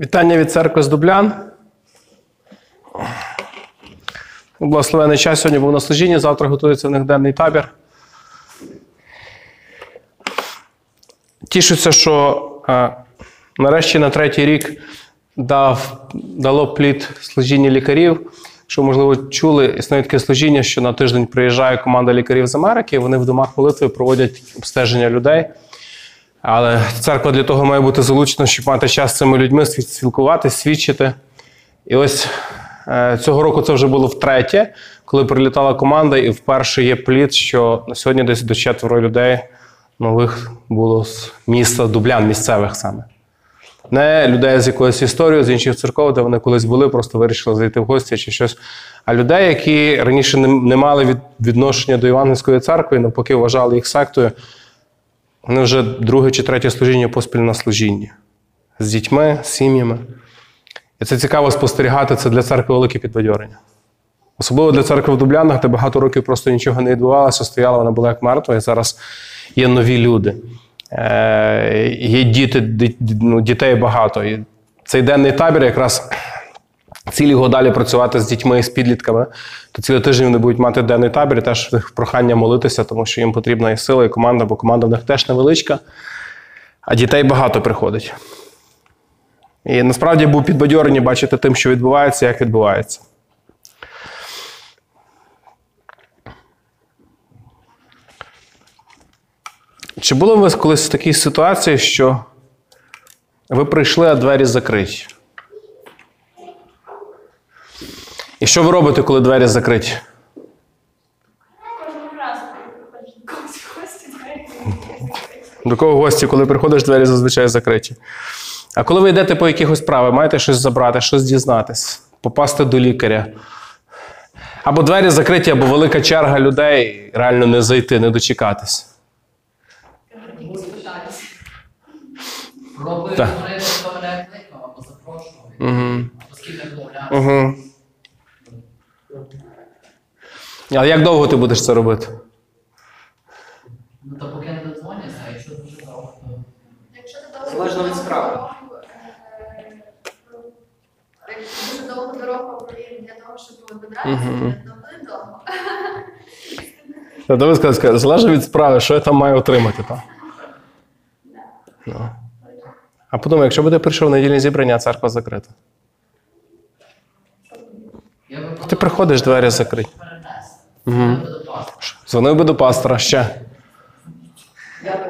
Вітання від церкви з Дублян. Благословений час сьогодні був на служінні, завтра готується в них денний табір. Тішуся, що е, нарешті на третій рік дав, дало плід служіння лікарів. Що, можливо, чули, існує таке служіння, що на тиждень приїжджає команда лікарів з Америки, вони в домах молитви проводять обстеження людей. Але церква для того має бути залучена, щоб мати час з цими людьми спілкуватися, свідчити. І ось е, цього року це вже було втретє, коли прилітала команда, і вперше є плід, що на сьогодні десь до четверо людей нових було з міста Дублян, місцевих саме. Не людей з якоюсь історією, з інших церков, де вони колись були, просто вирішили зайти в гості чи щось. А людей, які раніше не мали відношення до Івангельської церкви, навпаки, вважали їх сектою. Вони вже друге чи третє служіння поспіль на служінні з дітьми, з сім'ями. І це цікаво спостерігати, це для церкви велике підбадьорення. Особливо для церкви в Дублянах, де багато років просто нічого не відбувалося, стояла, вона була як мертва, і зараз є нові люди. Е, Є діти, ді- ну, дітей багато. І цей денний табір якраз цілі його далі працювати з дітьми і з підлітками, то цілий тиждень вони будуть мати денний табір і теж прохання молитися, тому що їм потрібна і сила, і команда, бо команда в них теж невеличка, а дітей багато приходить. І насправді був підбадьорені бачити тим, що відбувається, як відбувається. Чи було у вас колись в такій ситуації, що ви прийшли, а двері закриті? І що ви робите, коли двері закриті? Кожного разу, коли в гості, двері До кого гості, коли приходиш, двері зазвичай закриті. А коли ви йдете по якихось справи, маєте щось забрати, щось дізнатись, попасти до лікаря. Або двері закриті, або велика черга людей, реально не зайти, не дочекатись. спитатися. Говорити, хто мене кликав або запрошував, Угу. або з ким не домовлявся. Угу. Але як довго ти будеш це робити? Ну то поки не додзвоняться, а якщо дуже довго, то Якщо ти довго Залежно від справи. дорогу, е, дуже довгу дорогу для того, щоб вибиратися, Мгм. це доволі довго. Та залежить від справи, що я там маю отримати. Там. Ну. А подумай, якщо ти прийшов на недільне зібрання, а церква закрита. я би Ти приходиш, двері закриті. Угу. Дзвонив би до пастора ще. Я.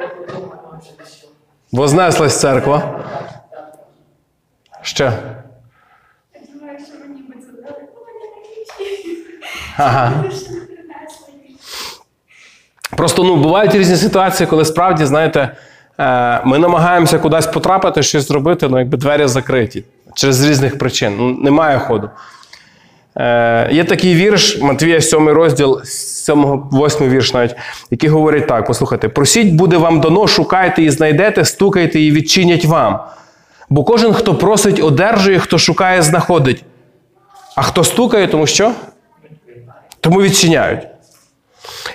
Вознеслась церква. Ще. Ага. Просто ну, бувають різні ситуації, коли справді, знаєте, е, ми намагаємося кудись потрапити, щось зробити, ну якби двері закриті. Через різних причин. Ну, немає ходу. Е, є такий вірш, Матвія 7 розділ, 7, 8 вірш навіть, який говорить так: послухайте, просіть, буде вам дано, шукайте і знайдете, стукайте і відчинять вам. Бо кожен, хто просить, одержує, хто шукає, знаходить. А хто стукає, тому що? Тому відчиняють.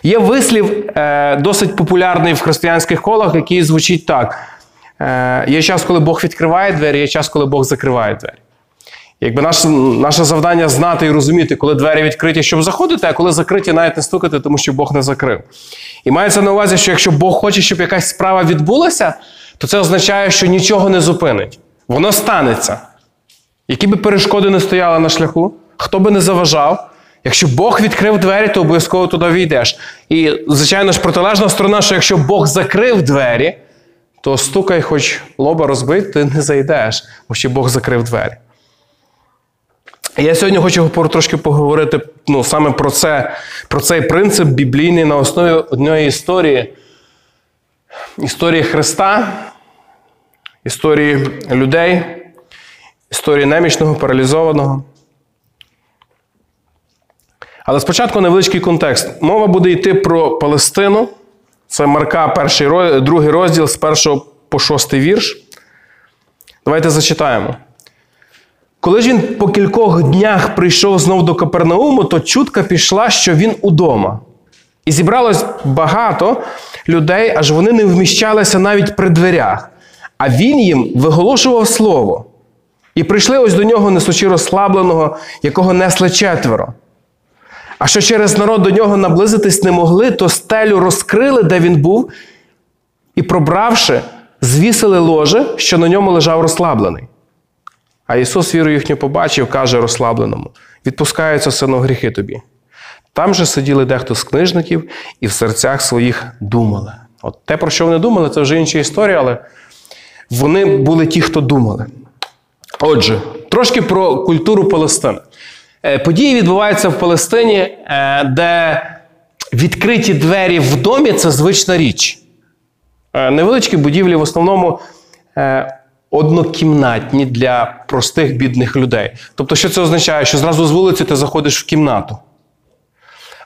Є вислів е, досить популярний в християнських колах, який звучить так: е, є час, коли Бог відкриває двері, є час, коли Бог закриває двері. Якби наше, наше завдання знати і розуміти, коли двері відкриті, щоб заходити, а коли закриті, навіть не стукати, тому що Бог не закрив. І мається на увазі, що якщо Бог хоче, щоб якась справа відбулася, то це означає, що нічого не зупинить. Воно станеться. Які би перешкоди не стояли на шляху, хто би не заважав, якщо Бог відкрив двері, то обов'язково туди війдеш. І, звичайно ж, протилежна сторона, що якщо Бог закрив двері, то стукай, хоч лоба розбить, ти не зайдеш, бо ще Бог закрив двері. Я сьогодні хочу трошки поговорити ну, саме про це, про цей принцип біблійний на основі однієї історії. Історії Христа, історії людей, історії немічного, паралізованого. Але спочатку невеличкий контекст. Мова буде йти про Палестину. Це Марка, перший, другий розділ з першого по шостий вірш. Давайте зачитаємо. Коли ж він по кількох днях прийшов знов до Капернауму, то чутка пішла, що він удома. І зібралось багато людей, аж вони не вміщалися навіть при дверях. А він їм виголошував слово. І прийшли ось до нього, несучи розслабленого, якого несли четверо. А що через народ до нього наблизитись не могли, то стелю розкрили, де він був, і, пробравши, звісили ложе, що на ньому лежав розслаблений. А Ісус віру їхню побачив, каже розслабленому: відпускаються сину гріхи тобі. Там же сиділи дехто з книжників і в серцях своїх думали. От те, про що вони думали, це вже інша історія, але вони були ті, хто думали. Отже, трошки про культуру Палестини. Е, Події відбуваються в Палестині, е, де відкриті двері в домі це звична річ. Е, Невеличкі будівлі в основному однокімнатні для простих бідних людей. Тобто, що це означає? Що зразу з вулиці ти заходиш в кімнату.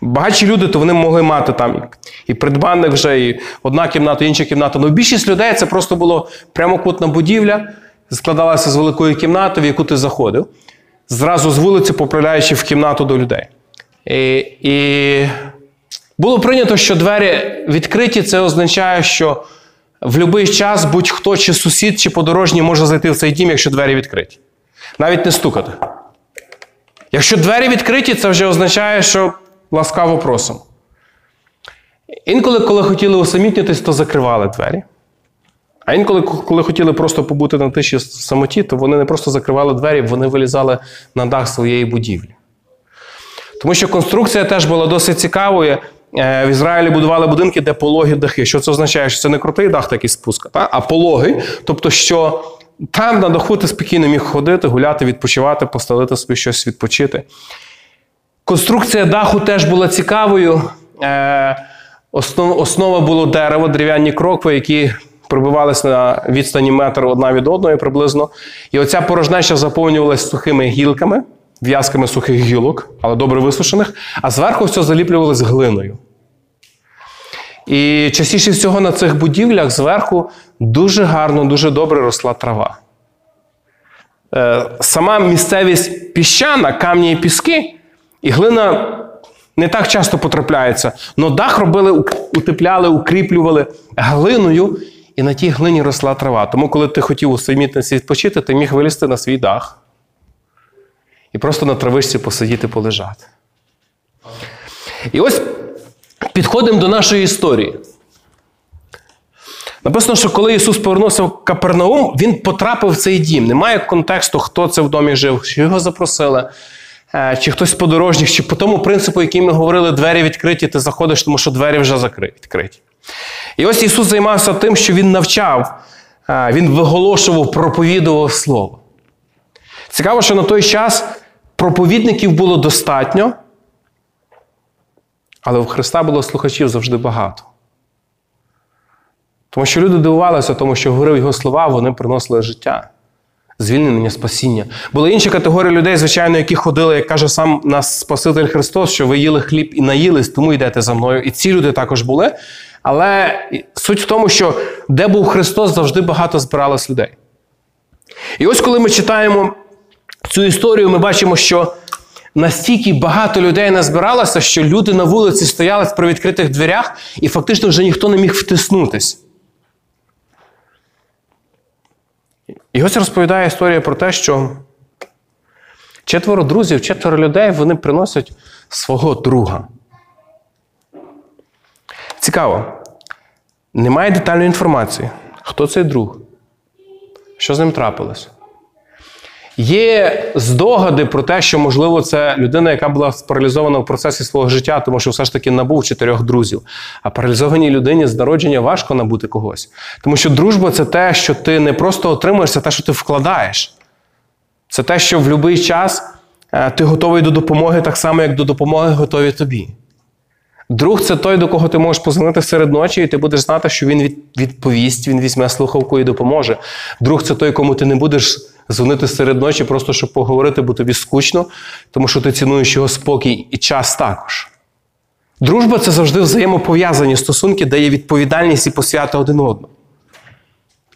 Багатші люди, то вони могли мати там і- придбанник вже, і одна кімната, і інша кімната. Ну, більшість людей це просто було прямокутна будівля, складалася з великої кімнати, в яку ти заходив, зразу з вулиці поправляючи в кімнату до людей. І, і було прийнято, що двері відкриті, це означає, що в будь-який час будь-хто, чи сусід, чи подорожній може зайти в цей дім, якщо двері відкриті. Навіть не стукати. Якщо двері відкриті, це вже означає, що ласкаво просимо. Інколи, коли хотіли усамітнитись, то закривали двері. А інколи, коли хотіли просто побути на тиші самоті, то вони не просто закривали двері, вони вилізали на дах своєї будівлі. Тому що конструкція теж була досить цікавою. Е, В Ізраїлі будували будинки, де пологі дахи. Що це означає? Що це не крутий дах, такий спуска, та? а пологий. Тобто, що там на даху ти спокійно міг ходити, гуляти, відпочивати, постелити собі щось відпочити. Конструкція даху теж була цікавою. Е, основа було дерево, дерев'яні крокви, які пробивалися на відстані метр одна від одної приблизно. І оця порожнеча заповнювалася сухими гілками, в'язками сухих гілок, але добре висушених, а зверху все заліплювалось глиною. І частіше всього на цих будівлях зверху дуже гарно, дуже добре росла трава. Е, Сама місцевість піщана, камні і піски, і глина не так часто потрапляється. Но дах робили, утепляли, укріплювали глиною, і на тій глині росла трава. Тому, коли ти хотів у своїй самітниці відпочити, ти міг вилізти на свій дах і просто на травичці посидіти, полежати. І ось підходимо до нашої історії. Написано, що коли Ісус повернувся в Капернаум, Він потрапив в цей дім. Немає контексту, хто це в домі жив, чи його запросили, е, чи хтось з подорожніх, чи по тому принципу, який ми говорили, двері відкриті, ти заходиш, тому що двері вже відкриті. І ось Ісус займався тим, що Він навчав, е, Він виголошував, проповідував Слово. Цікаво, що на той час проповідників було достатньо, але в Христа було слухачів завжди багато. Тому що люди дивувалися, тому що говорив його слова, вони приносили життя, звільнення, спасіння. Були інші категорії людей, звичайно, які ходили, як каже сам нас Спаситель Христос, що ви їли хліб і наїлись, тому йдете за мною. І ці люди також були. Але суть в тому, що де був Христос, завжди багато збиралось людей. І ось коли ми читаємо цю історію, ми бачимо, що настільки багато людей назбиралося, що люди на вулиці стояли при відкритих дверях, і фактично вже ніхто не міг втиснутись. І ось розповідає історія про те, що четверо друзів, четверо людей вони приносять свого друга. Цікаво. Немає детальної інформації, хто цей друг, що з ним трапилось. Є здогади про те, що, можливо, це людина, яка була спаралізована в процесі свого життя, тому що все ж таки набув чотирьох друзів. А паралізованій людині з народження важко набути когось. Тому що дружба це те, що ти не просто отримуєш, це те, що ти вкладаєш. Це те, що в будь-який час е, ти готовий до допомоги, так само, як до допомоги готові тобі. Друг це той, до кого ти можеш позвонити серед ночі, і ти будеш знати, що він відповість, він візьме слухавку і допоможе. Друг це той, кому ти не будеш дзвонити серед ночі, просто щоб поговорити, бо тобі скучно, тому що ти цінуєш його спокій і час також. Дружба це завжди взаємопов'язані стосунки, де є відповідальність і посвята один одному.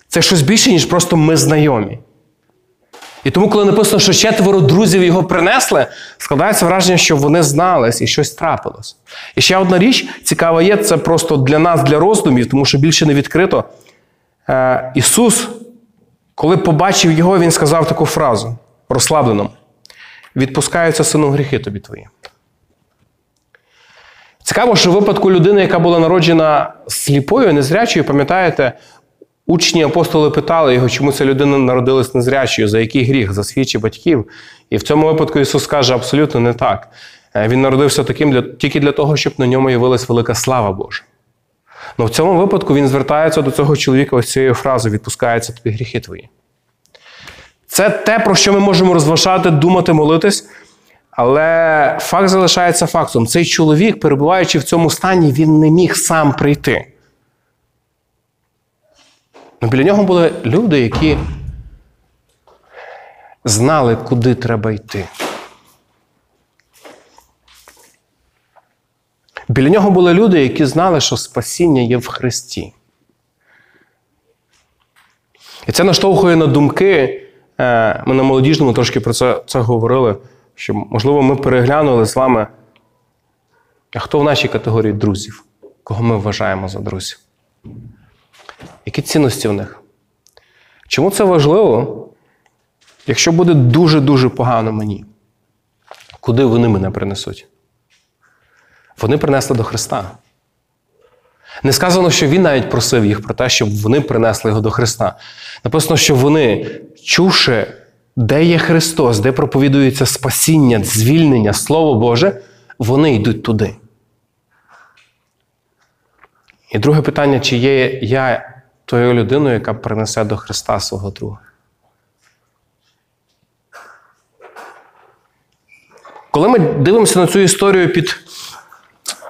Це щось більше, ніж просто ми знайомі. І тому, коли написано, що четверо друзів його принесли, складається враження, що вони знались і щось трапилось. І ще одна річ цікава є, це просто для нас, для роздумів, тому що більше не відкрито. Е, Ісус Коли побачив його, він сказав таку фразу розслаблено: відпускаються сину гріхи тобі твої. Цікаво, що в випадку людини, яка була народжена сліпою, незрячою, пам'ятаєте, учні апостоли питали його, чому ця людина народилась незрячою, за який гріх, за свій чи батьків. І в цьому випадку Ісус каже абсолютно не так. Е, Він народився таким для, тільки для того, щоб на ньому явилась велика слава Божа. Ну в цьому випадку він звертається до цього чоловіка ось цією фразою: відпускаються тобі гріхи твої. Це те, про що ми можемо розважати, думати, молитись. Але факт залишається фактом. Цей чоловік, перебуваючи в цьому стані, він не міг сам прийти. Ну, біля нього були люди, які знали, куди треба йти. Біля нього були люди, які знали, що спасіння є в Христі. І це наштовхує на думки. е, Ми на молодіжному трошки про це, це говорили, що, можливо, ми переглянули з вами, а хто в нашій категорії друзів, кого ми вважаємо за друзів. Які цінності в них? Чому це важливо? Якщо буде дуже-дуже погано мені, куди вони мене принесуть? Вони принесли до Христа. Не сказано, що він навіть просив їх про те, щоб вони принесли його до Христа. Написано, що вони, чувши, де є Христос, де проповідується спасіння, звільнення, Слово Боже, вони йдуть туди. І друге питання: чи є я тою людиною, яка принесе до Христа свого друга? Коли ми дивимося на цю історію під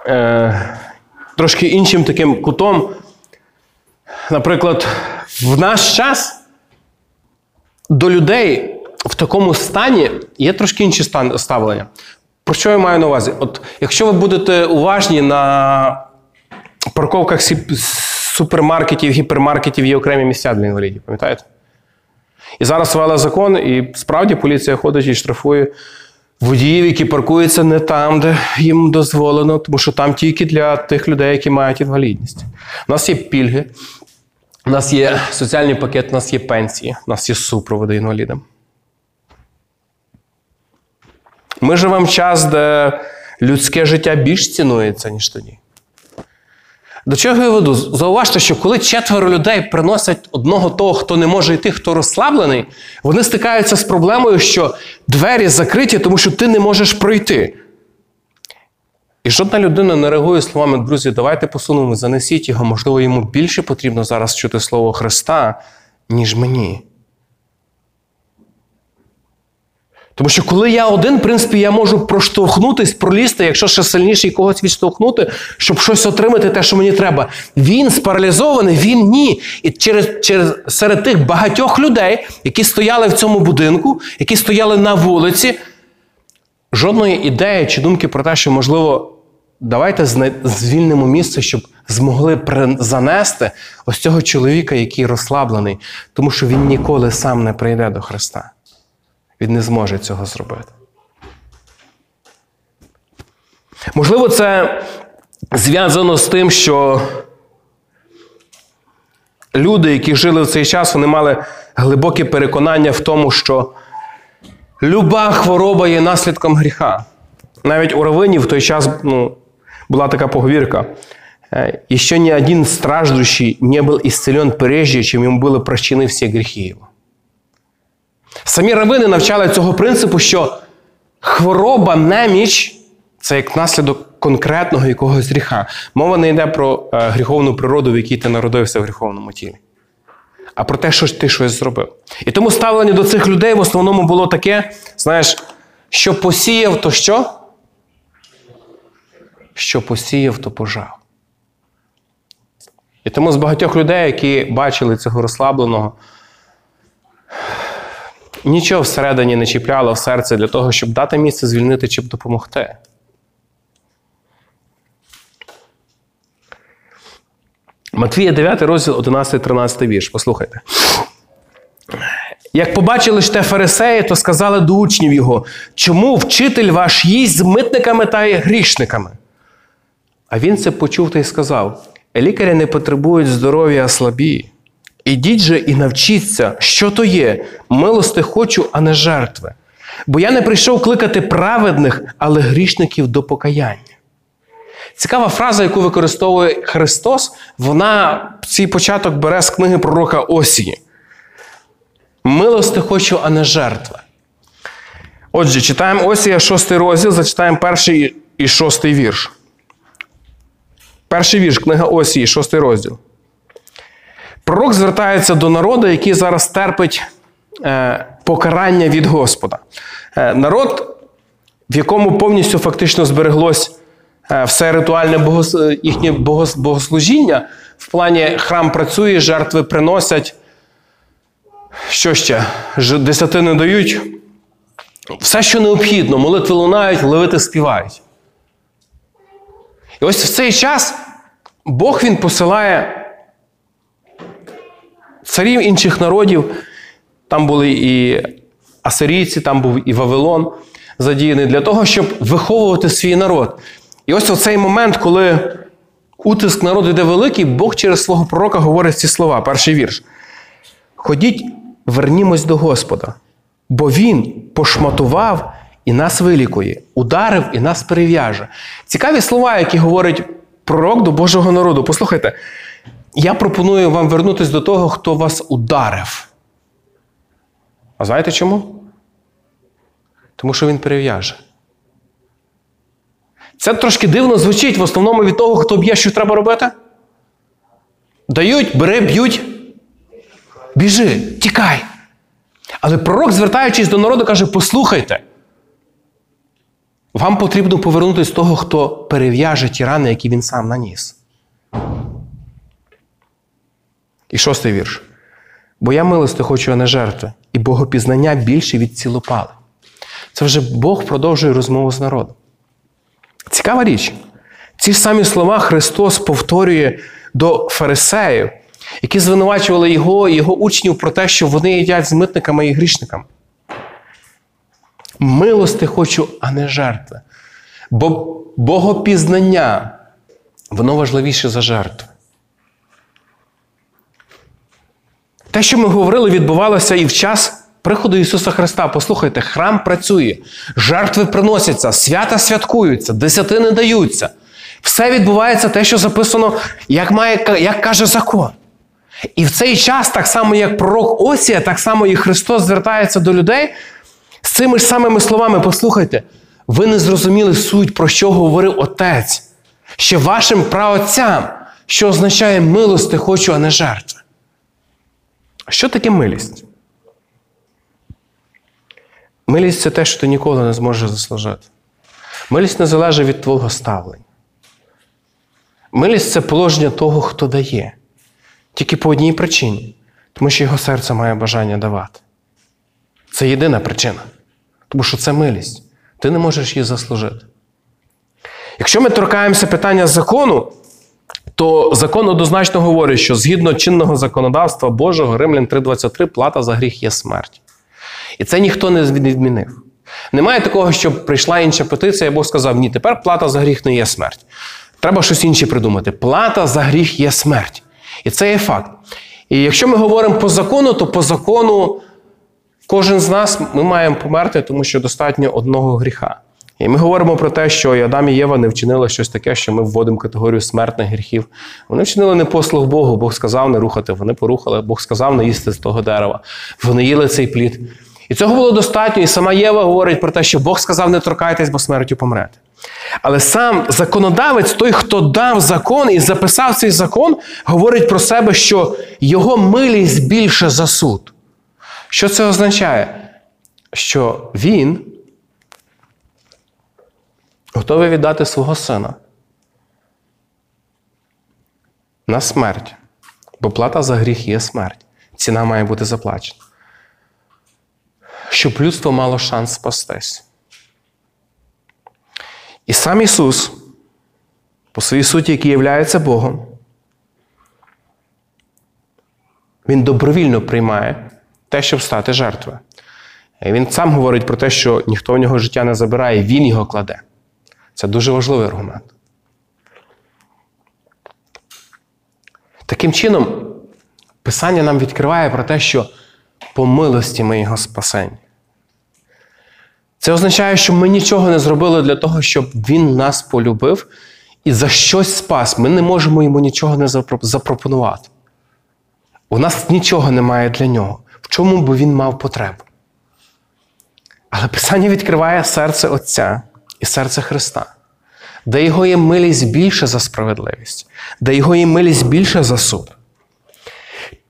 е, трошки іншим таким кутом, наприклад, в наш час до людей в такому стані є трошки інші ставлення. Про що я маю на увазі? От якщо ви будете уважні на парковках супермаркетів, гіпермаркетів є окремі місця для інвалідів, пам'ятаєте? І зараз ввели закон, і справді поліція ходить і штрафує водіїв, які паркуються не там, де їм дозволено, тому що там тільки для тих людей, які мають інвалідність. У нас є пільги, у нас є соціальний пакет, у нас є пенсії, у нас є супроводи інвалідам. Ми живемо в час, де людське життя більш цінується, ніж тоді. До чого я веду? Зауважте, що коли четверо людей приносять одного того, хто не може йти, хто розслаблений, вони стикаються з проблемою, що двері закриті, тому що ти не можеш пройти. І жодна людина не реагує словами, друзі, давайте посунемо, занесіть його, можливо, йому більше потрібно зараз чути слово Христа, ніж мені. Тому що коли я один, в принципі, я можу проштовхнутись, пролізти, якщо ще сильніший когось відштовхнути, щоб щось отримати, те, що мені треба. Він спаралізований, він ні. І через, через серед тих багатьох людей, які стояли в цьому будинку, які стояли на вулиці, жодної ідеї чи думки про те, що, можливо, давайте звільнимо місце, щоб змогли занести ось цього чоловіка, який розслаблений, тому що він ніколи сам не прийде до Христа. Він не зможе цього зробити. Можливо, це зв'язано з тим, що люди, які жили в цей час, вони мали глибоке переконання в тому, що люба хвороба є наслідком гріха. Навіть у равині в той час ну, була така поговірка. Е, «Еще ни один страждущий не был исцелен прежде, чем ему были прощены все грехи его». Самі равини навчали цього принципу, що хвороба, неміч це як наслідок конкретного якогось гріха. Мова не йде про е, гріховну природу, в якій ти народився в гріховному тілі, а про те, що ти щось зробив. І тому ставлення до цих людей в основному було таке: знаєш, що посіяв, то що? Що посіяв, то пожав. І тому з багатьох людей, які бачили цього розслабленого, нічого всередині не чіпляло в серце для того, щоб дати місце звільнити чи допомогти. Матвія 9 розділ 11-13 вірш. Послухайте. Як побачили ж те фарисеї, то сказали до учнів його, чому вчитель ваш їсть з митниками та грішниками? А він це почув та й сказав: лікарі не потребують здоров'я, а слабі. Ідіть же і навчіться, що то є. Милости хочу, а не жертви. Бо я не прийшов кликати праведних, але грішників до покаяння. Цікава фраза, яку використовує Христос, вона цей початок бере з книги пророка Осії. Милости хочу, а не жертви. Отже, читаємо Осія, шостий розділ, зачитаємо перший і шостий вірш. Перший вірш, книга Осії, шостий розділ. Пророк звертається до народу, який зараз терпить е, покарання від Господа. Е, народ, в якому повністю фактично збереглось е, все ритуальне богос... їхнє богос... богослужіння, в плані храм працює, жертви приносять. Що ще? Десятини дають. Все, що необхідно, молитви лунають, левити співають. І ось в цей час Бог він посилає царів інших народів. Там були і асирійці, там був і Вавилон задіяний для того, щоб виховувати свій народ. І ось у цей момент, коли утиск народу йде великий, Бог через свого пророка говорить ці слова. Перший вірш. Ходіть, вернімось до Господа, бо Він пошматував і нас вилікує, ударив і нас перев'яже. Цікаві слова, які говорить пророк до Божого народу. Послухайте, я пропоную вам вернутися до того, хто вас ударив. А знаєте чому? Тому що він перев'яже. Це трошки дивно звучить в основному від того, хто б'є, що треба робити. Дають, бери, б'ють. Біжи, тікай. Але пророк, звертаючись до народу, каже: послухайте. Вам потрібно повернутися до того, хто перев'яже ті рани, які він сам наніс. І шостий вірш. Бо я милости хочу, а не жертви, і богопізнання більше від цілопали. Це вже Бог продовжує розмову з народом. Цікава річ. Ці ж самі слова Христос повторює до фарисеїв, які звинувачували його і його учнів про те, що вони їдять з митниками і грішниками. Милости хочу, а не жертви. Бо богопізнання, воно важливіше за жертви. Те, що ми говорили, відбувалося і в час приходу Ісуса Христа. Послухайте, храм працює, жертви приносяться, свята святкуються, десятини даються. Все відбувається те, що записано, як, має, як каже закон. І в цей час, так само як пророк Осія, так само і Христос звертається до людей з цими ж самими словами. Послухайте, ви не зрозуміли суть, про що говорив Отець, ще вашим праотцям, що означає милости хочу, а не жертви. Що таке милість? Милість це те, що ти ніколи не зможеш заслужити. Милість не залежить від твого ставлення. Милість це положення того, хто дає. Тільки по одній причині, тому що його серце має бажання давати. Це єдина причина. Тому що це милість. Ти не можеш її заслужити. Якщо ми торкаємося питання закону, то закон однозначно говорить, що згідно чинного законодавства Божого, Римлян 3.23, плата за гріх є смерть. І це ніхто не відмінив. Немає такого, щоб прийшла інша петиція, і Бог сказав, ні, тепер плата за гріх не є смерть. Треба щось інше придумати. Плата за гріх є смерть. І це є факт. І якщо ми говоримо по закону, то по закону кожен з нас ми маємо померти, тому що достатньо одного гріха. І ми говоримо про те, що і Адам і Єва не вчинили щось таке, що ми вводимо категорію смертних гріхів. Вони вчинили непослух Богу, Бог сказав не рухати, вони порухали, Бог сказав не їсти з того дерева. Вони їли цей плід. І цього було достатньо. І сама Єва говорить про те, що Бог сказав, не торкайтесь, бо смертю помрете. Але сам законодавець, той, хто дав закон і записав цей закон, говорить про себе, що його милість більше за суд. Що це означає? Що він готовий віддати свого сина на смерть. Бо плата за гріх є смерть. Ціна має бути заплачена. Щоб людство мало шанс спастись. І сам Ісус, по своїй суті, який являється Богом, Він добровільно приймає те, щоб стати жертвою. Він сам говорить про те, що ніхто в нього життя не забирає, Він його кладе. Це дуже важливий аргумент. Таким чином, Писання нам відкриває про те, що по милості ми його спасені. Це означає, що ми нічого не зробили для того, щоб він нас полюбив і за щось спас. Ми не можемо йому нічого не запропонувати. У нас нічого немає для нього. В чому би він мав потребу? Але Писання відкриває серце Отця і серце Христа, де його є милість більше за справедливість, де його є милість більше за суд.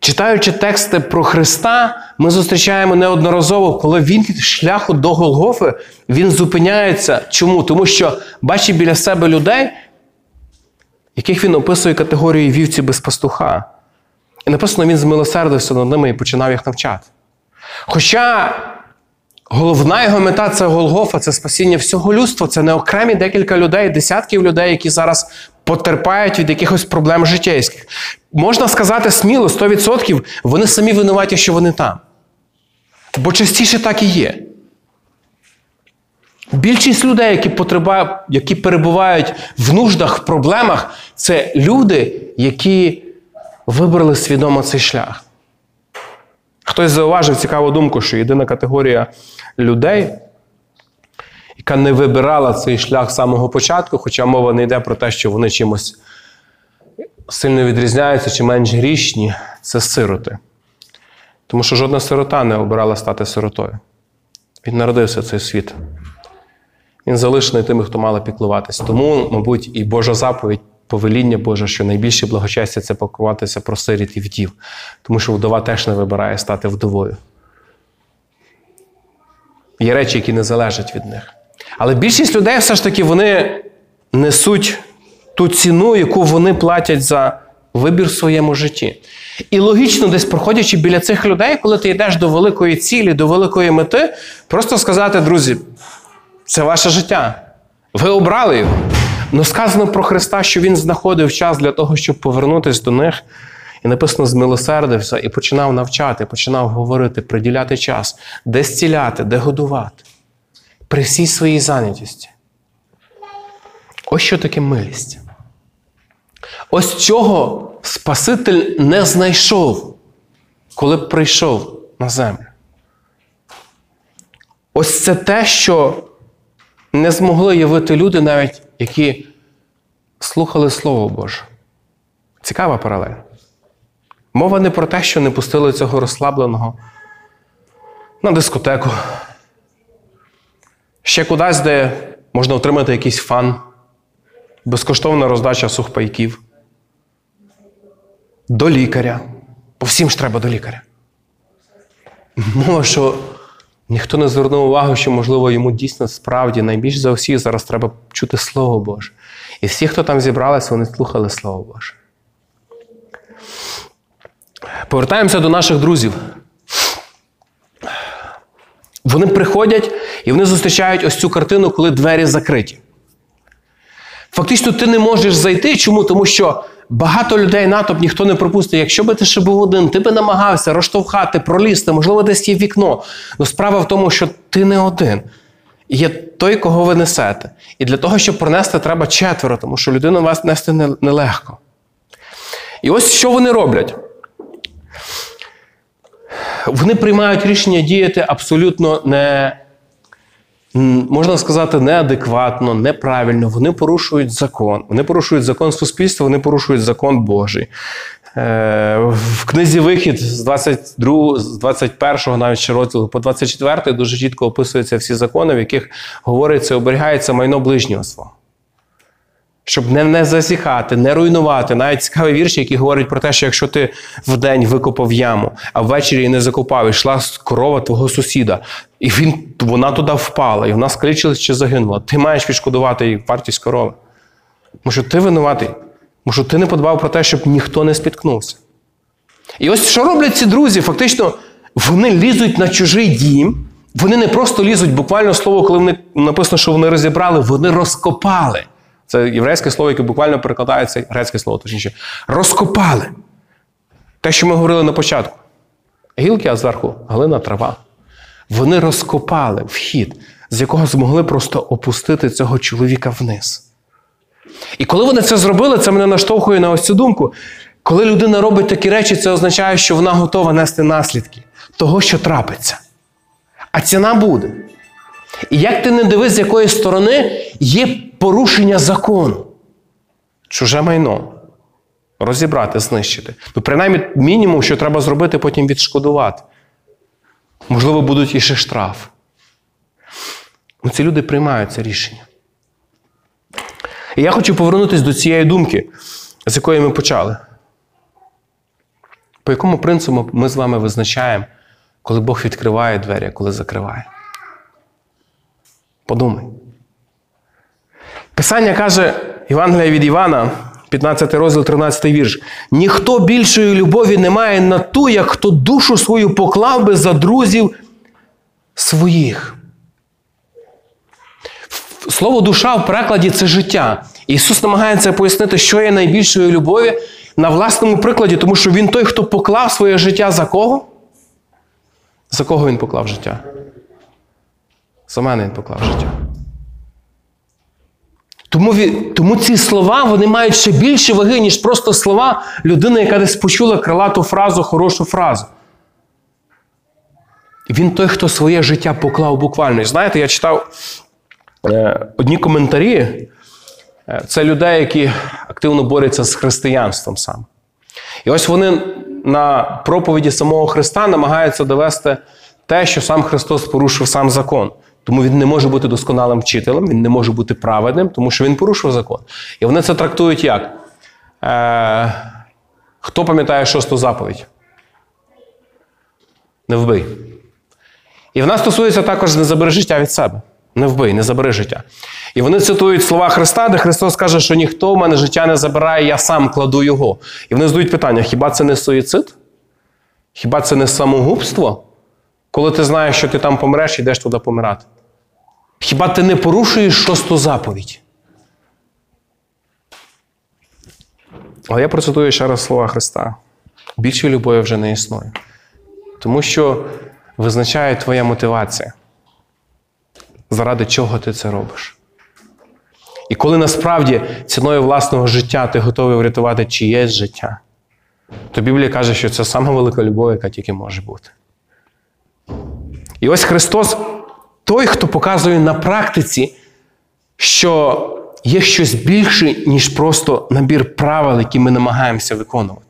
Читаючи тексти про Христа, ми зустрічаємо неодноразово, коли він шляху до Голгофи він зупиняється. Чому? Тому що бачить біля себе людей, яких він описує категорією вівці без пастуха. І написано, він змилосердився над ними і починав їх навчати. Хоча головна його мета це Голгофа, це спасіння всього людства, це не окремі декілька людей, десятків людей, які зараз потерпають від якихось проблем життєйських. Можна сказати сміло, 100% вони самі винуваті, що вони там. Бо частіше так і є. Більшість людей, які, які перебувають в нуждах, в проблемах, це люди, які вибрали свідомо цей шлях. Хтось зауважив цікаву думку, що єдина категорія людей, яка не вибирала цей шлях з самого початку, хоча мова не йде про те, що вони чимось сильно відрізняються чи менш грішні, це сироти. Тому що жодна сирота не обирала стати сиротою. Він народився в цей світ. Він залишений тими, хто мали піклуватись. Тому, мабуть, і Божа заповідь, повеління Боже, що найбільше благочестя це пакуватися про сиріт і вдів. Тому що вдова теж не вибирає стати вдовою. Є речі, які не залежать від них. Але більшість людей все ж таки вони несуть ту ціну, яку вони платять за вибір в своєму житті. І логічно, десь проходячи біля цих людей, коли ти йдеш до великої цілі, до великої мети, просто сказати, друзі, це ваше життя. Ви обрали його. Ну сказано про Христа, що Він знаходив час для того, щоб повернутися до них. І написано, змилосердився і починав навчати, починав говорити, приділяти час, де зціляти, де годувати. При всій своїй зайнятості. Ось що таке милість. Ось чого Спаситель не знайшов, коли б прийшов на землю. Ось це те, що не змогли явити люди, навіть які слухали Слово Боже. Цікава паралель. Мова не про те, що не пустили цього розслабленого на дискотеку. Ще кудись, де можна отримати якийсь фан, безкоштовна роздача сухпайків. До лікаря. По всім ж треба до лікаря. Мова, що ніхто не звернув увагу, що, можливо, йому дійсно справді найбільш за всіх зараз треба чути Слово Боже. І всі, хто там зібрались, вони слухали Слово Боже. Повертаємося до наших друзів. Вони приходять і вони зустрічають ось цю картину, коли двері закриті. Фактично, ти не можеш зайти. Чому? Тому що багато людей натовп ніхто не пропустить. Якщо би ти ще був один, ти би намагався розштовхати, пролізти, можливо, десь є вікно. Але справа в тому, що ти не один. Є той, кого ви несете. І для того, щоб пронести, треба четверо, тому що людину вас нести нелегко. І ось що вони роблять. Вони приймають рішення діяти абсолютно не, можна сказати, неадекватно, неправильно. Вони порушують закон. Вони порушують закон суспільства, вони порушують закон Божий. В книзі Вихід з 22, з 21 навіть ще розділу по 24 дуже чітко описуються всі закони, в яких говориться, оберігається майно ближнього свого. Щоб не, не засіхати, не руйнувати. Навіть цікаві вірші, які говорять про те, що якщо ти вдень викопав яму, а ввечері її не закопав, йшла корова твого сусіда, і він, вона туди впала, і вона скалічилась чи загинула, ти маєш відшкодувати їй вартість корови. Що ти винуватий, що ти не подбав про те, щоб ніхто не спіткнувся. І ось що роблять ці друзі? Фактично, вони лізуть на чужий дім, вони не просто лізуть, буквально слово, коли вони написано, що вони розібрали, вони розкопали. Це єврейське слово, яке буквально перекладається, грецьке слово, точніше, розкопали. Те, що ми говорили на початку. Гілки, а зверху глина, трава. Вони розкопали вхід, з якого змогли просто опустити цього чоловіка вниз. І коли вони це зробили, це мене наштовхує на ось цю думку. Коли людина робить такі речі, це означає, що вона готова нести наслідки того, що трапиться. А ціна буде. І як ти не дивись, з якої сторони є порушення закону, чуже майно. Розібрати, знищити. Ну, принаймні, мінімум, що треба зробити, потім відшкодувати. Можливо, будуть і ще штраф. Ну, ці люди приймають це рішення. І я хочу повернутися до цієї думки, з якої ми почали. По якому принципу ми з вами визначаємо, коли Бог відкриває двері, коли закриває? Подумай. Писання каже Євангелія від Івана, 15 розділ, 13 вірш. Ніхто більшої любові не має на ту, як хто душу свою поклав би за друзів своїх. Слово душа в перекладі це життя. Ісус намагається пояснити, що є найбільшою любові на власному прикладі, тому що Він той, хто поклав своє життя за кого? За кого він поклав життя? За мене він поклав життя. Тому, тому ці слова вони мають ще більше ваги, ніж просто слова людини, яка десь почула крилату фразу, хорошу фразу. Він той, хто своє життя поклав буквально. Знаєте, я читав е, одні коментарі. Е, Це людей, які активно борються з християнством саме. І ось вони на проповіді самого Христа намагаються довести те, що сам Христос порушив сам закон. Тому він не може бути досконалим вчителем, він не може бути праведним, тому що він порушив закон. І вони це трактують як? Е, хто пам'ятає шосту заповідь? Не вбий. І вона стосується також не забери життя від себе. Не вбий, не забери життя. І вони цитують слова Христа, де Христос каже, що ніхто в мене життя не забирає, я сам кладу його. І вони задають питання: хіба це не суїцид? Хіба це не самогубство? Коли ти знаєш, що ти там помреш, йдеш туди помирати. Хіба ти не порушуєш шосту заповідь? Але я процитую ще раз слова Христа. Більшої любові вже не існує. Тому що визначає твоя мотивація. Заради чого ти це робиш. І коли насправді ціною власного життя ти готовий врятувати чиєсь життя, то Біблія каже, що це сама велика любов, яка тільки може бути. І ось Христос той, хто показує на практиці, що є щось більше, ніж просто набір правил, які ми намагаємося виконувати.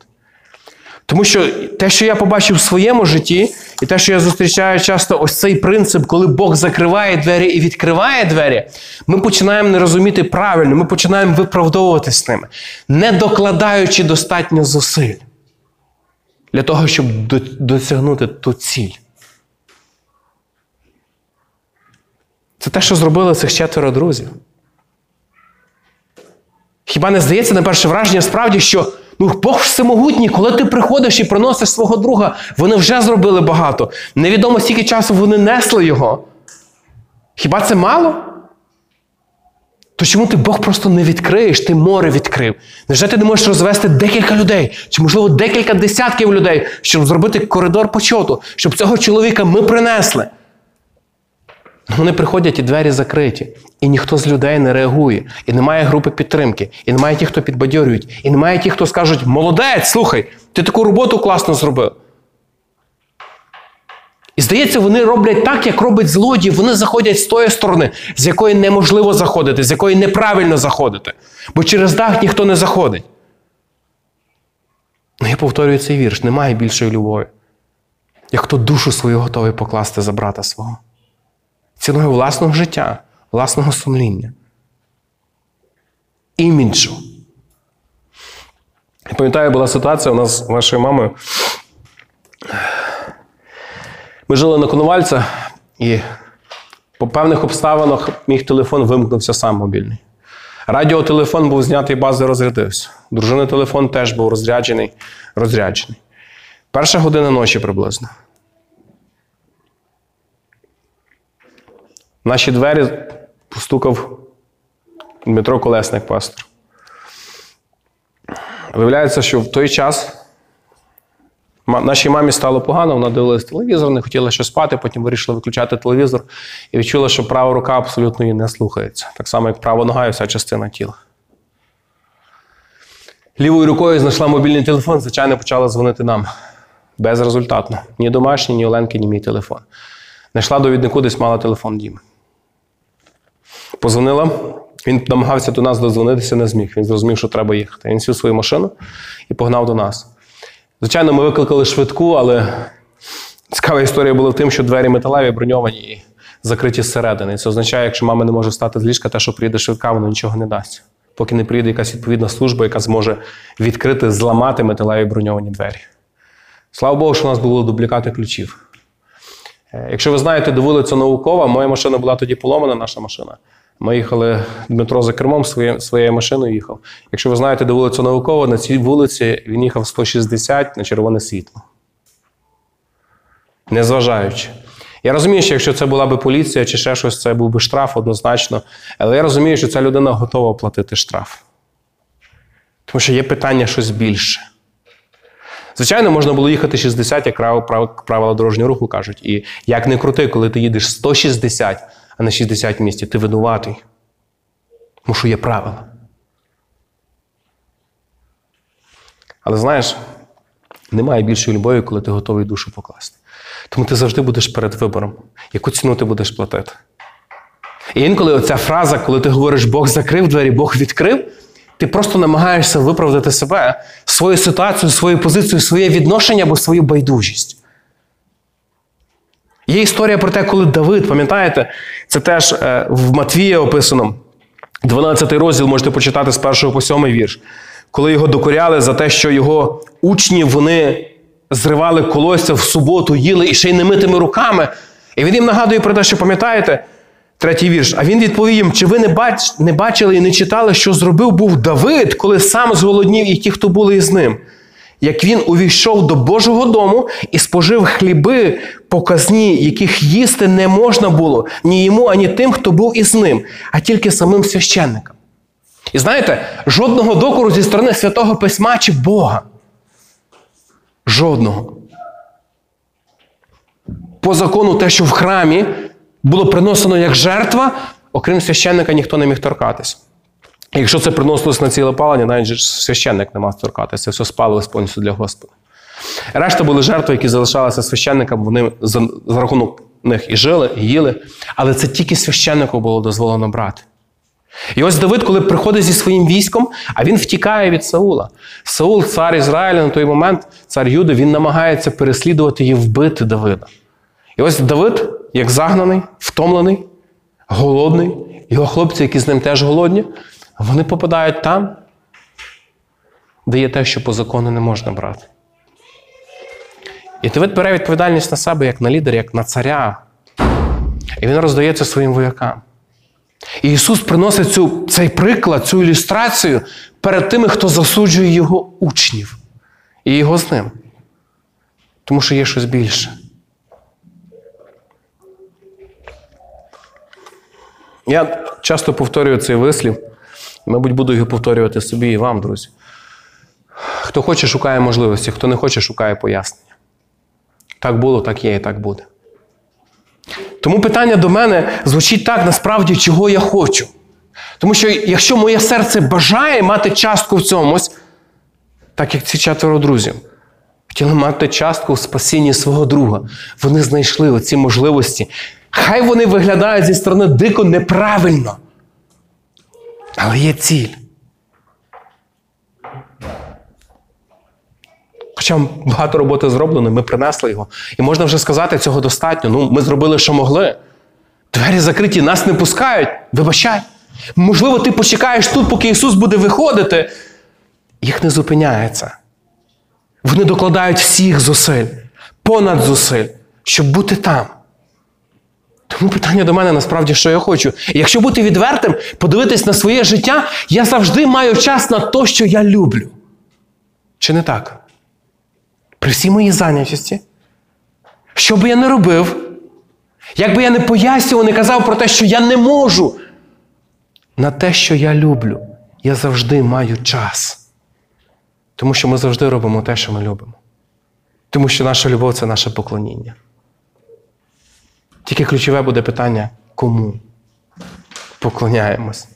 Тому що те, що я побачив в своєму житті, і те, що я зустрічаю часто, ось цей принцип, коли Бог закриває двері і відкриває двері, ми починаємо не розуміти правильно, ми починаємо виправдовуватись з ними, не докладаючи достатньо зусиль для того, щоб досягнути ту ціль. Це те, що зробили цих четверо друзів. Хіба не здається на перше враження справді, що ну, Бог всемогутній, коли ти приходиш і приносиш свого друга, вони вже зробили багато. Невідомо скільки часу вони несли його. Хіба це мало? То чому ти Бог просто не відкриєш, ти море відкрив? Невже ти не можеш розвести декілька людей, чи, можливо, декілька десятків людей, щоб зробити коридор почоту, щоб цього чоловіка ми принесли? Вони приходять і двері закриті, і ніхто з людей не реагує, і немає групи підтримки, і немає тих, хто підбадьорюють, і немає тих, хто скажуть: молодець, слухай, ти таку роботу класно зробив. І здається, вони роблять так, як робить злодій. Вони заходять з тої сторони, з якої неможливо заходити, з якої неправильно заходити. Бо через дах ніхто не заходить. Ну, я повторюю цей вірш: немає більшої любові. Як хто душу свою готовий покласти за брата свого ціною власного життя, власного сумління, іміджу. Я пам'ятаю, була ситуація у нас з вашою мамою. Ми жили на Коновальця, і по певних обставинах мій телефон вимкнувся сам мобільний. Радіотелефон був знятий, бази розрядився. Дружини телефон теж був розряджений, розряджений. Перша година ночі приблизно. Наші двері постукав Дмитро Колесник, пастор. Виявляється, що в той час нашій мамі стало погано, вона дивилась телевізор, не хотіла ще спати, потім вирішила виключати телевізор і відчула, що права рука абсолютно її не слухається. Так само, як права нога і вся частина тіла. Лівою рукою знайшла мобільний телефон, звичайно, почала дзвонити нам. Безрезультатно. Ні домашній, ні Оленки, ні мій телефон. Знайшла довіднику, десь мала телефон Діми. Позвонила. Він намагався до нас додзвонитися, не зміг. Він зрозумів, що треба їхати. Він сів свою машину і погнав до нас. Звичайно, ми викликали швидку, але цікава історія була в тим, що двері металеві броньовані і закриті зсередини. Це означає, якщо мама не може встати з ліжка, те, що приїде швидка, воно нічого не дасть. Поки не приїде якась відповідна служба, яка зможе відкрити, зламати металеві броньовані двері. Слава Богу, що у нас були дублікати ключів. Е, Якщо ви знаєте, де вулиця Наукова, моя машина була тоді поломана, наша машина. Ми їхали, Дмитро за кермом своє, своєю машиною їхав. Якщо ви знаєте, де вулиця Наукова, на цій вулиці він їхав 160 на червоне світло. Незважаючи. Я розумію, що якщо це була би поліція чи ще щось, це був би штраф однозначно. Але я розумію, що ця людина готова платити штраф. Тому що є питання щось більше. Звичайно, можна було їхати 60, як прав- прав- правила дорожнього руху кажуть. І як не крути, коли ти їдеш 160, а не 60 в місті, ти винуватий. Тому що є правила. Але знаєш, немає більшої любові, коли ти готовий душу покласти. Тому ти завжди будеш перед вибором, яку ціну ти будеш платити. І інколи оця фраза, коли ти говориш Бог закрив двері, Бог відкрив, ти просто намагаєшся виправдати себе, свою ситуацію, свою позицію, своє відношення або свою байдужість. Є історія про те, коли Давид, пам'ятаєте, це теж е, в Матвія описано, 12 розділ можете почитати з 1 по 7 вірш, коли його докоряли за те, що його учні вони зривали колосся в суботу, їли і ще й немитими руками. І він їм нагадує про те, що пам'ятаєте, третій вірш. А він відповів їм: чи ви не, бач, не бачили і не читали, що зробив був Давид, коли сам зголоднів і ті, хто були із ним? Як він увійшов до Божого дому і спожив хліби показні, яких їсти не можна було ні йому, ані тим, хто був із ним, а тільки самим священникам. І знаєте, жодного докору зі сторони святого письма чи Бога. Жодного. По закону, те, що в храмі було приносено як жертва, окрім священника, ніхто не міг торкатись. Якщо це приносилось на ціле палення, навіть священник не мав торкатися, це все спалилось повністю для Господа. Решта були жертви, які залишалися священникам, вони за, за рахунок них і жили, і їли. Але це тільки священнику було дозволено брати. І ось Давид, коли приходить зі своїм військом, а він втікає від Саула. Саул, цар Ізраїля, на той момент, цар Юди, він намагається переслідувати і вбити Давида. І ось Давид, як загнаний, втомлений, голодний, його хлопці, які з ним теж голодні, вони попадають там, де є те, що по закону не можна брати. І Давид бере відповідальність на себе як на лідера, як на царя. І він роздається своїм воякам. І Ісус приносить цю, цей приклад, цю ілюстрацію перед тими, хто засуджує його учнів і його з ним. Тому що є щось більше. Я часто повторюю цей вислів, мабуть, буду його повторювати собі і вам, друзі. Хто хоче, шукає можливості, хто не хоче, шукає пояснення. Так було, так є і так буде. Тому питання до мене звучить так, насправді, чого я хочу. Тому що якщо моє серце бажає мати частку в цьомусь, так як ці четверо друзів, хотіли мати частку в спасінні свого друга, вони знайшли оці можливості. Хай вони виглядають зі сторони дико неправильно. Але є ціль. Хоча багато роботи зроблено, ми принесли його. І можна вже сказати, цього достатньо. Ну, ми зробили, що могли. Двері закриті, нас не пускають. Вибачай. Можливо, ти почекаєш тут, поки Ісус буде виходити. Їх не зупиняється. Вони докладають всіх зусиль, понад зусиль, щоб бути там. Тому питання до мене насправді, що я хочу. І якщо бути відвертим, подивитись на своє життя, я завжди маю час на те, що я люблю. Чи не так? При всій моїй зайнятості, що би я не робив, як би я не пояснював, не казав про те, що я не можу, на те, що я люблю, я завжди маю час. Тому що ми завжди робимо те, що ми любимо. Тому що наша любов це наше поклоніння. Тільки ключове буде питання, кому поклоняємось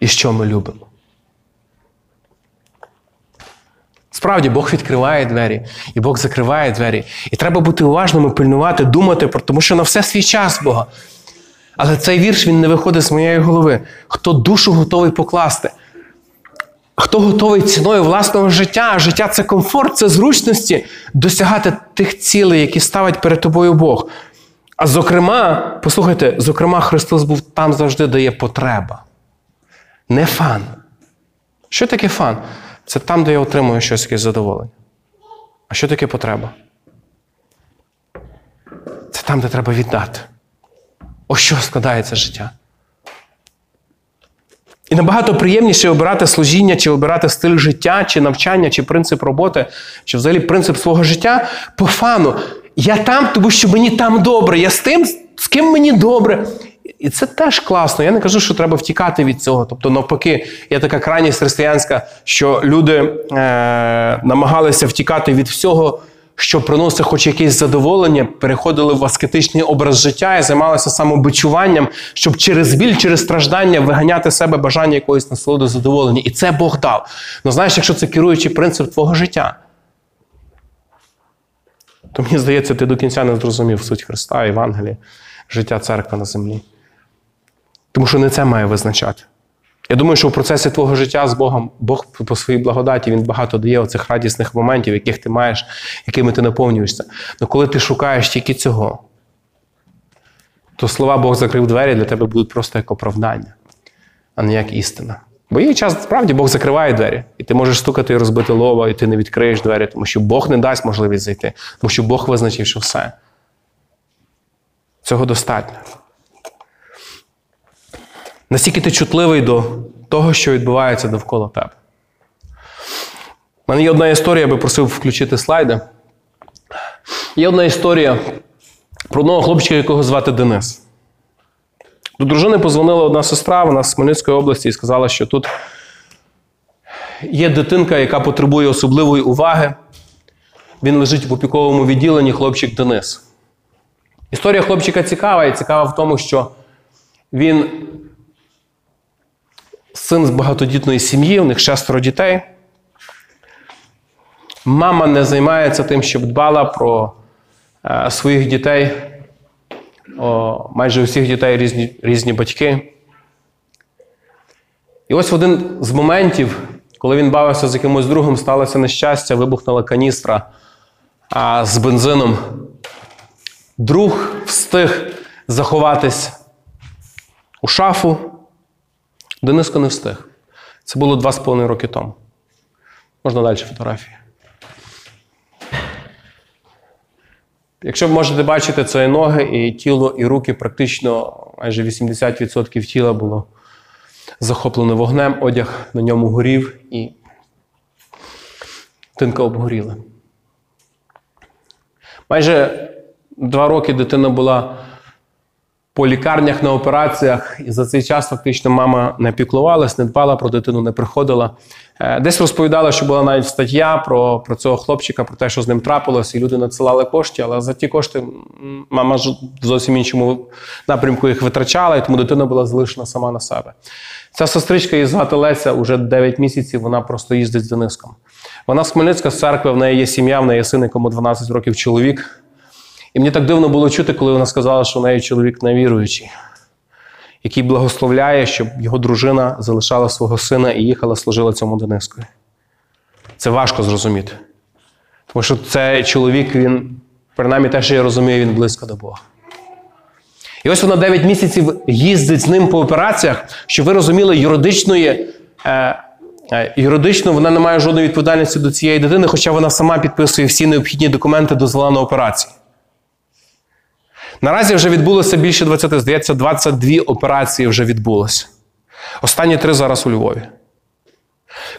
і що ми любимо. Справді, Бог відкриває двері, і Бог закриває двері. І треба бути уважним і пильнувати, думати, про тому що на все свій час Бога. Але цей вірш він не виходить з моєї голови. Хто душу готовий покласти? Хто готовий ціною власного життя? Життя це комфорт, це зручності досягати тих цілей, які ставить перед тобою Бог. А зокрема, послухайте, зокрема, Христос був там завжди, де є потреба. Не фан. Що таке фан? Це там, де я отримую щось якесь задоволення. А що таке потреба? Це там, де треба віддати. Ось що складається життя. І набагато приємніше обирати служіння, чи обирати стиль життя, чи навчання, чи принцип роботи, чи взагалі принцип свого життя по фану. Я там, тому що мені там добре. Я з тим, з ким мені добре. І це теж класно. Я не кажу, що треба втікати від цього. Тобто, навпаки, є така крайність християнська, що люди е, намагалися втікати від всього, що приносить хоч якесь задоволення, переходили в аскетичний образ життя і займалися самобичуванням, щоб через біль, через страждання виганяти себе бажання якоїсь насолоди задоволення. І це Бог дав. Ну знаєш, якщо це керуючий принцип твого життя, то мені здається, ти до кінця не зрозумів суть Христа, Євангелія, життя церкви на землі. Тому що не це має визначати. Я думаю, що в процесі твого життя з Богом, Бог по своїй благодаті Він багато дає оцих радісних моментів, яких ти маєш, якими ти наповнюєшся. Але коли ти шукаєш тільки цього, то слова Бог закрив двері для тебе будуть просто як оправдання, а не як істина. Бо є час, справді, Бог закриває двері, і ти можеш стукати і розбити лова, і ти не відкриєш двері, тому що Бог не дасть можливість зайти, тому що Бог визначив, що все. Цього достатньо. Наскільки ти чутливий до того, що відбувається довкола тебе. У мене є одна історія, я би просив включити слайди. Є одна історія про одного хлопчика, якого звати Денис. До дружини позвонила одна сестра, вона з Хмельницької області, і сказала, що тут є дитинка, яка потребує особливої уваги. Він лежить в опіковому відділенні хлопчик Денис. Історія хлопчика цікава, і цікава в тому, що він син з багатодітної сім'ї, у них шестеро дітей. Мама не займається тим, щоб дбала про е, своїх дітей. Майже у всіх дітей різні, різні батьки. І ось в один з моментів, коли він бавився з якимось другом, сталося нещастя, вибухнула каністра а, з бензином. Друг встиг заховатись у шафу. Дениско не встиг. Це було два з половиною роки тому. Можна далі фотографії. Якщо ви можете бачити, це і ноги, і тіло, і руки, практично майже 80% тіла було захоплено вогнем, одяг на ньому горів і тинка обгоріла. Майже два роки дитина була по лікарнях на операціях, і за цей час фактично мама не піклувалась, не дбала про дитину, не приходила. Е, Десь розповідала, що була навіть стаття про, про цього хлопчика, про те, що з ним трапилось, і люди надсилали кошти, але за ті кошти мама в зовсім іншому напрямку їх витрачала, і тому дитина була залишена сама на себе. Ця сестричка її звати Леся, уже 9 місяців, вона просто їздить з Дениском. Вона з Хмельницька з церкви, в неї є сім'я, в неї є син, якому 12 років чоловік. І мені так дивно було чути, коли вона сказала, що в неї чоловік невіруючий, який благословляє, щоб його дружина залишала свого сина і їхала, служила цьому Денискові. Це важко зрозуміти. Тому що цей чоловік, він, принаймні те, що я розумію, він близько до Бога. І ось вона 9 місяців їздить з ним по операціях, щоб ви розуміли, юридичної. Е, е, Юридично вона не має жодної відповідальності до цієї дитини, хоча вона сама підписує всі необхідні документи дозвола на операції. Наразі вже відбулося більше 20, здається, 22 операції вже відбулося. Останні три зараз у Львові.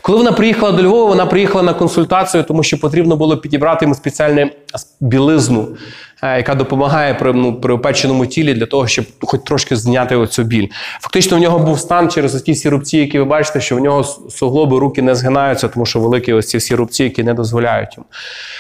Коли вона приїхала до Львова, вона приїхала на консультацію, тому що потрібно було підібрати йому спеціальну білизну, яка допомагає при, ну, при опеченому тілі для того, щоб хоч трошки зняти оцю біль. Фактично, в нього був стан через ті всі рубці, які ви бачите, що в нього суглоби руки не згинаються, тому що великі ось ці всі рубці, які не дозволяють йому.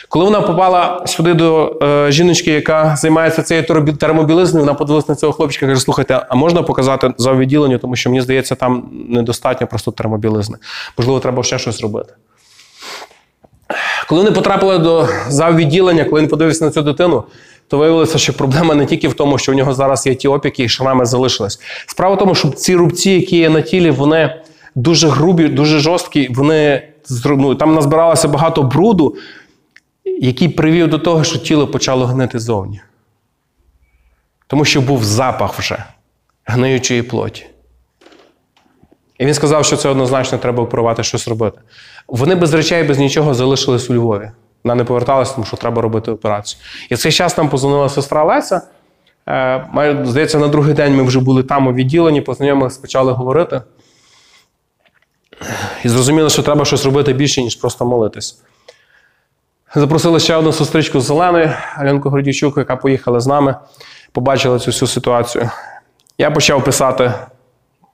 Коли вона попала сюди до е, жіночки, яка займається цією термобілизною, вона подивилася на цього хлопчика і каже: слухайте, а можна показати за відділення, тому що мені здається, там недостатньо просто термобілизни. Можливо, треба ще щось робити. Коли вони потрапили до заввідділення, коли він подивився на цю дитину, то виявилося, що проблема не тільки в тому, що у нього зараз є ті опіки і шрами залишились. Справа в тому, що ці рубці, які є на тілі, вони дуже грубі, дуже жорсткі. Вони ну, там назбиралося багато бруду, який привів до того, що тіло почало гнити зовні. Тому що був запах вже гниючої плоті. І він сказав, що це однозначно треба оперувати, щось робити. Вони без речей, без нічого залишились у Львові. Вона не поверталася, тому що треба робити операцію. І цей час нам позвонила сестра Леся. Е, маю- Здається, на другий день ми вже були там у відділенні, познайомилися, почали говорити. І зрозуміли, що треба щось робити більше, ніж просто молитись. Запросили ще одну сестричку з Зеленої, Альонку Гордійчук, яка поїхала з нами, побачила цю всю ситуацію. Я почав писати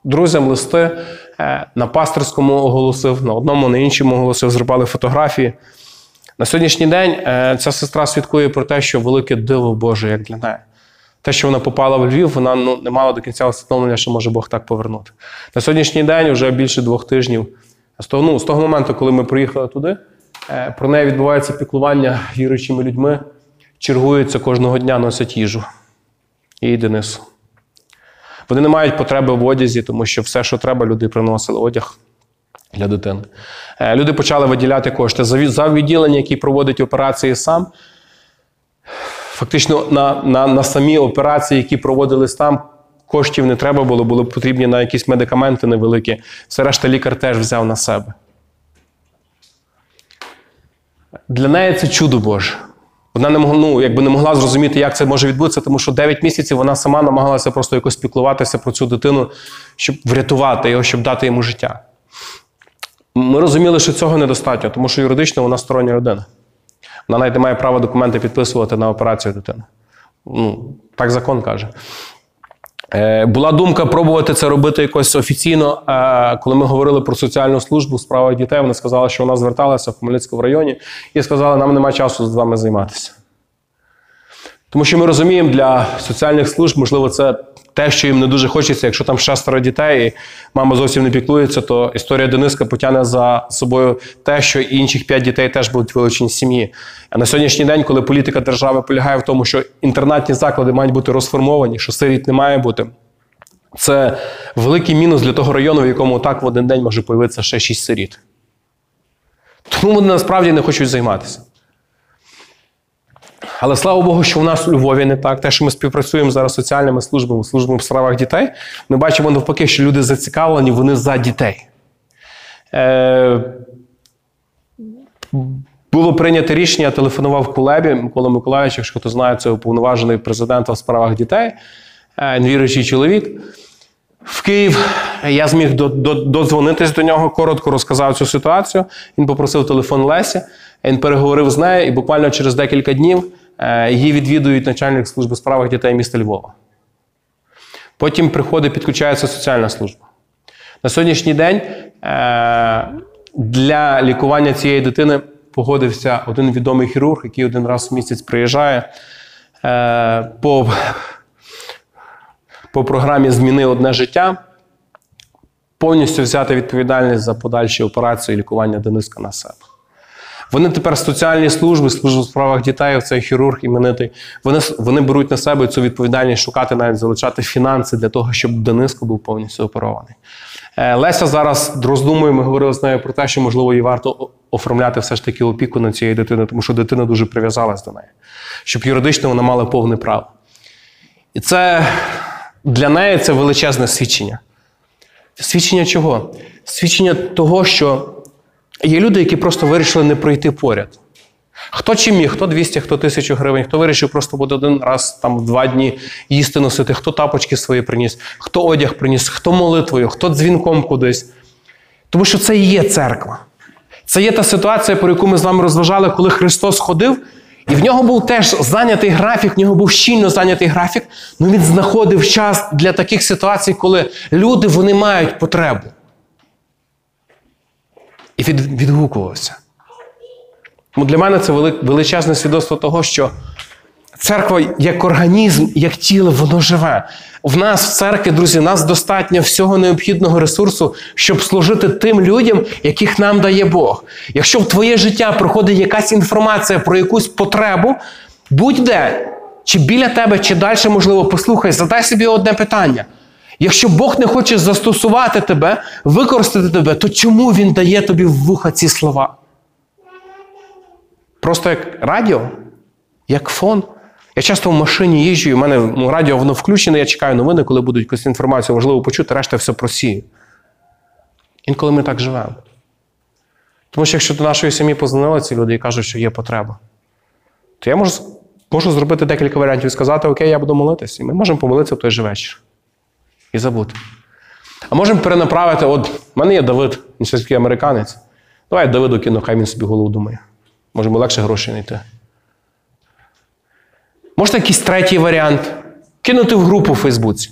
друзям листи, на пасторському оголосив, на одному, на іншому оголосив, зробили фотографії. На сьогоднішній день е, ця сестра свідкує про те, що велике диво Боже, як для неї. Те, що вона попала в Львів, вона ну, не мала до кінця усвідомлення, що може Бог так повернути. На сьогоднішній день, вже більше двох тижнів, з того, ну, з того моменту, коли ми приїхали туди, е, про неї відбувається піклування віруючими людьми, чергуються кожного дня, носять їжу. І Денису. Вони не мають потреби в одязі, тому що все, що треба, люди приносили одяг для дитини. Е, Люди почали виділяти кошти. За відділення, який проводить операції сам, фактично на, на, на самі операції, які проводились там, коштів не треба було, були потрібні на якісь медикаменти невеликі. Все решта лікар теж взяв на себе. Для неї це чудо Боже. Вона не могла, ну, якби не могла зрозуміти, як це може відбутися, тому що 9 місяців вона сама намагалася просто якось піклуватися про цю дитину, щоб врятувати його, щоб дати йому життя. Ми розуміли, що цього недостатньо, тому що юридично вона стороння людина. Вона навіть не має права документи підписувати на операцію дитини. Ну, так закон каже. Е, Була думка пробувати це робити якось офіційно. Е, Коли ми говорили про соціальну службу в справах дітей, вони сказали, що вона зверталася в Хмельницькому районі і сказали, нам немає часу з вами займатися. Тому що ми розуміємо, для соціальних служб, можливо, це те, що їм не дуже хочеться. Якщо там шестеро дітей, і мама зовсім не піклується, то історія Дениска потягне за собою те, що інших п'ять дітей теж будуть вилучені з сім'ї. А на сьогоднішній день, коли політика держави полягає в тому, що інтернатні заклади мають бути розформовані, що сиріт не має бути, це великий мінус для того району, в якому так в один день може появитися ще шість сиріт. Тому вони насправді не хочуть займатися. Але слава Богу, що в нас у Львові не так. Те, що ми співпрацюємо зараз з соціальними службами, службами в справах дітей, ми бачимо навпаки, що люди зацікавлені, вони за дітей. Е, було прийнято рішення, я телефонував Кулебі Микола Миколаївич, якщо хто знає, це уповноважений президента в справах дітей, е, віруючий чоловік. В Київ я зміг до- до- додзвонитись до нього, коротко розказав цю ситуацію. Він попросив телефон Лесі, він переговорив з нею, і буквально через декілька днів е, її відвідують начальник служби у справах дітей міста Львова. Потім приходить, підключається соціальна служба. На сьогоднішній день е, для лікування цієї дитини погодився один відомий хірург, який один раз в місяць приїжджає е, по по програмі Зміни одне життя повністю взяти відповідальність за подальші операції лікування Дениска на себе. Вони тепер соціальні служби, служба в справах дітей, цей хірург іменитий. Вони, вони беруть на себе цю відповідальність шукати, навіть залучати фінанси для того, щоб Дениско був повністю оперований. Е, Леся зараз роздумує, ми говорили з нею про те, що можливо їй варто оформляти все ж таки опіку на цієї дитини, тому що дитина дуже прив'язалась до неї, щоб юридично вона мала повне право. І це для неї це величезне свідчення. Свідчення чого? Свідчення того, що є люди, які просто вирішили не пройти поряд. Хто чим міг, хто 200, хто 1000 гривень, хто вирішив просто буде один раз там в два дні їсти носити, хто тапочки свої приніс, хто одяг приніс, хто молитвою, хто дзвінком кудись. Тому що це і є церква. Це є та ситуація, про яку ми з вами розважали, коли Христос ходив, і в нього був теж зайнятий графік, в нього був щільно зайнятий графік, але він знаходив час для таких ситуацій, коли люди вони мають потребу. І від, відгукувався. Тому для мене це вели- величезне свідоцтво того, що Церква як організм, як тіло, воно живе. В нас в церкві, друзі, нас достатньо всього необхідного ресурсу, щоб служити тим людям, яких нам дає Бог. Якщо в твоє життя проходить якась інформація про якусь потребу, будь-де, чи біля тебе, чи далі, можливо, послухай, задай собі одне питання. Якщо Бог не хоче застосувати тебе, використати тебе, то чому Він дає тобі в вуха ці слова? Просто як радіо, як фон. Я часто в машині їжджу, і в мене радіо воно включене, я чекаю новини, коли будуть якусь інформацію важливо почути, решта все просію. Інколи ми так живемо. Тому що якщо до нашої сім'ї позвонили ці люди і кажуть, що є потреба, то я можу, можу зробити декілька варіантів і сказати, окей, я буду молитися. І ми можемо помолитися в той же вечір. І забути. А можемо перенаправити, от в мене є Давид, він такий американець. Давай Давиду кину, хай він собі голову думає. Може, йому легше грошей знайти. Можна якийсь третій варіант кинути в групу в Фейсбуці.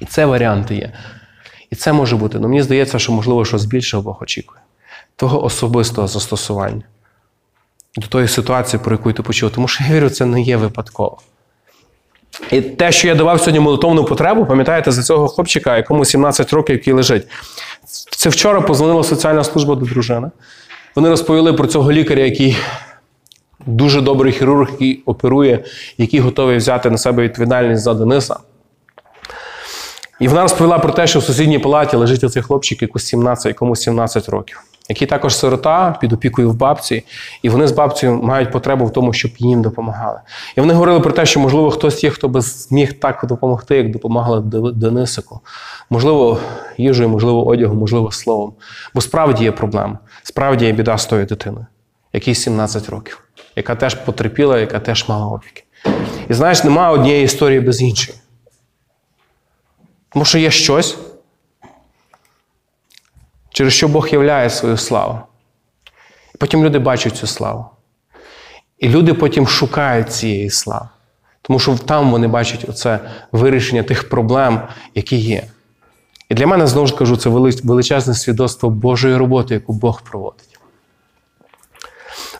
І це варіанти є. І це може бути. Ну мені здається, що, можливо, щось більше Бог очікує. Того особистого застосування до тої ситуації, про яку ти почув. Тому що я вірю, це не є випадково. І те, що я давав сьогодні молитовну потребу, пам'ятаєте, за цього хлопчика, якому 17 років, який лежить. Це вчора позвонила соціальна служба до дружини. Вони розповіли про цього лікаря, який дуже добрий хірург, який оперує, який готовий взяти на себе відповідальність за Дениса. І вона розповіла про те, що в сусідній палаті лежить оцей хлопчик, якому 17, якому 17 років, який також сирота під опікою в бабці, і вони з бабцею мають потребу в тому, щоб їм допомагали. І вони говорили про те, що, можливо, хтось є, хто би зміг так допомогти, як допомагали Денисику. Можливо, їжею, можливо, одягом, можливо, словом. Бо справді є проблема, справді є біда з тою дитиною, якій 17 років, яка теж потерпіла, яка теж мала опіки. І знаєш, немає однієї історії без іншої. Тому що є щось, через що Бог являє свою славу. І потім люди бачать цю славу. І люди потім шукають цієї слави. Тому що там вони бачать оце вирішення тих проблем, які є. І для мене, знову ж кажу, це величезне свідоцтво Божої роботи, яку Бог проводить.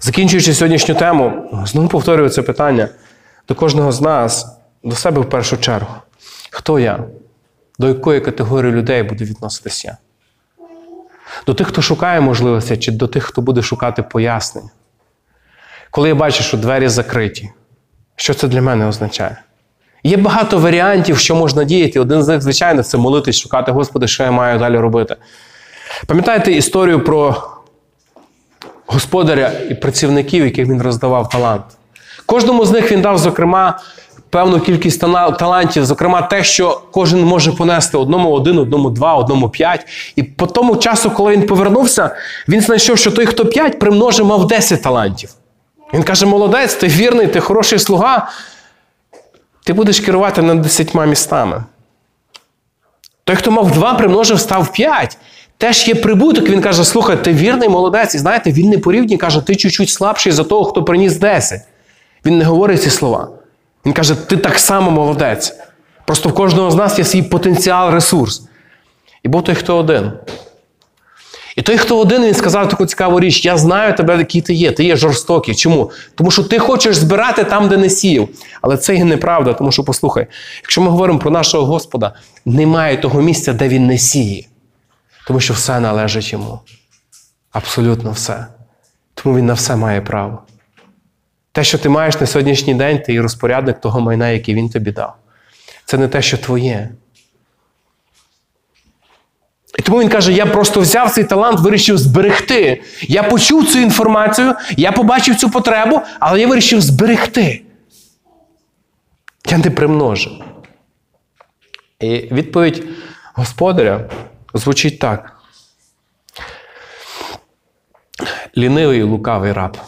Закінчуючи сьогоднішню тему, знову повторюю це питання до кожного з нас, до себе в першу чергу. Хто я? До якої категорії людей буду відноситися я? До тих, хто шукає можливості, чи до тих, хто буде шукати пояснень? Коли я бачу, що двері закриті, що це для мене означає? Є багато варіантів, що можна діяти. Один з них, звичайно, це молитись, шукати, Господи, що я маю далі робити. Пам'ятаєте історію про господаря і працівників, яких він роздавав талант? Кожному з них він дав, зокрема, певну кількість талантів, зокрема, те, що кожен може понести одному один, одному два, одному п'ять. І по тому часу, коли він повернувся, він знайшов, що той, хто п'ять, примножив, мав 10 талантів. Він каже: молодець, ти вірний, ти хороший слуга. Ти будеш керувати над десятьма містами. Той, хто мав два, примножив, став п'ять. Теж є прибуток. Він каже: слухай, ти вірний молодець. І знаєте, він не порівнює, каже, ти чуть-чуть слабший за того, хто приніс 10. Він не говорить ці слова. Він каже, ти так само молодець. Просто в кожного з нас є свій потенціал, ресурс. І був той, хто один. І той, хто один, він сказав таку цікаву річ: я знаю тебе, який ти є. Ти є жорстокий. Чому? Тому що ти хочеш збирати там, де не сіяв. Але це є неправда, тому що послухай, якщо ми говоримо про нашого Господа, немає того місця, де він не сіє. Тому що все належить йому. Абсолютно все. Тому він на все має право. Те, що ти маєш на сьогоднішній день, ти є розпорядник того майна, який він тобі дав. Це не те, що твоє. І тому він каже: я просто взяв цей талант, вирішив зберегти. Я почув цю інформацію, я побачив цю потребу, але я вирішив зберегти. Я не примножив. І відповідь господаря звучить так: лінивий і лукавий раб.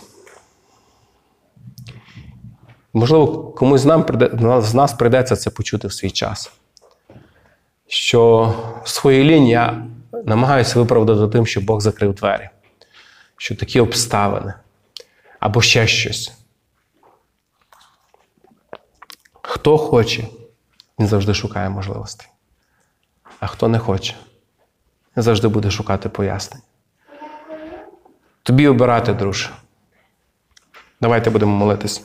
Можливо, комусь з, нам, з нас прийдеться це почути в свій час. Що свої лінії я намагаюся виправдати тим, що Бог закрив двері, що такі обставини або ще щось. Хто хоче, він завжди шукає можливостей. А хто не хоче, він завжди буде шукати пояснень. Тобі обирати, друже. Давайте будемо молитись.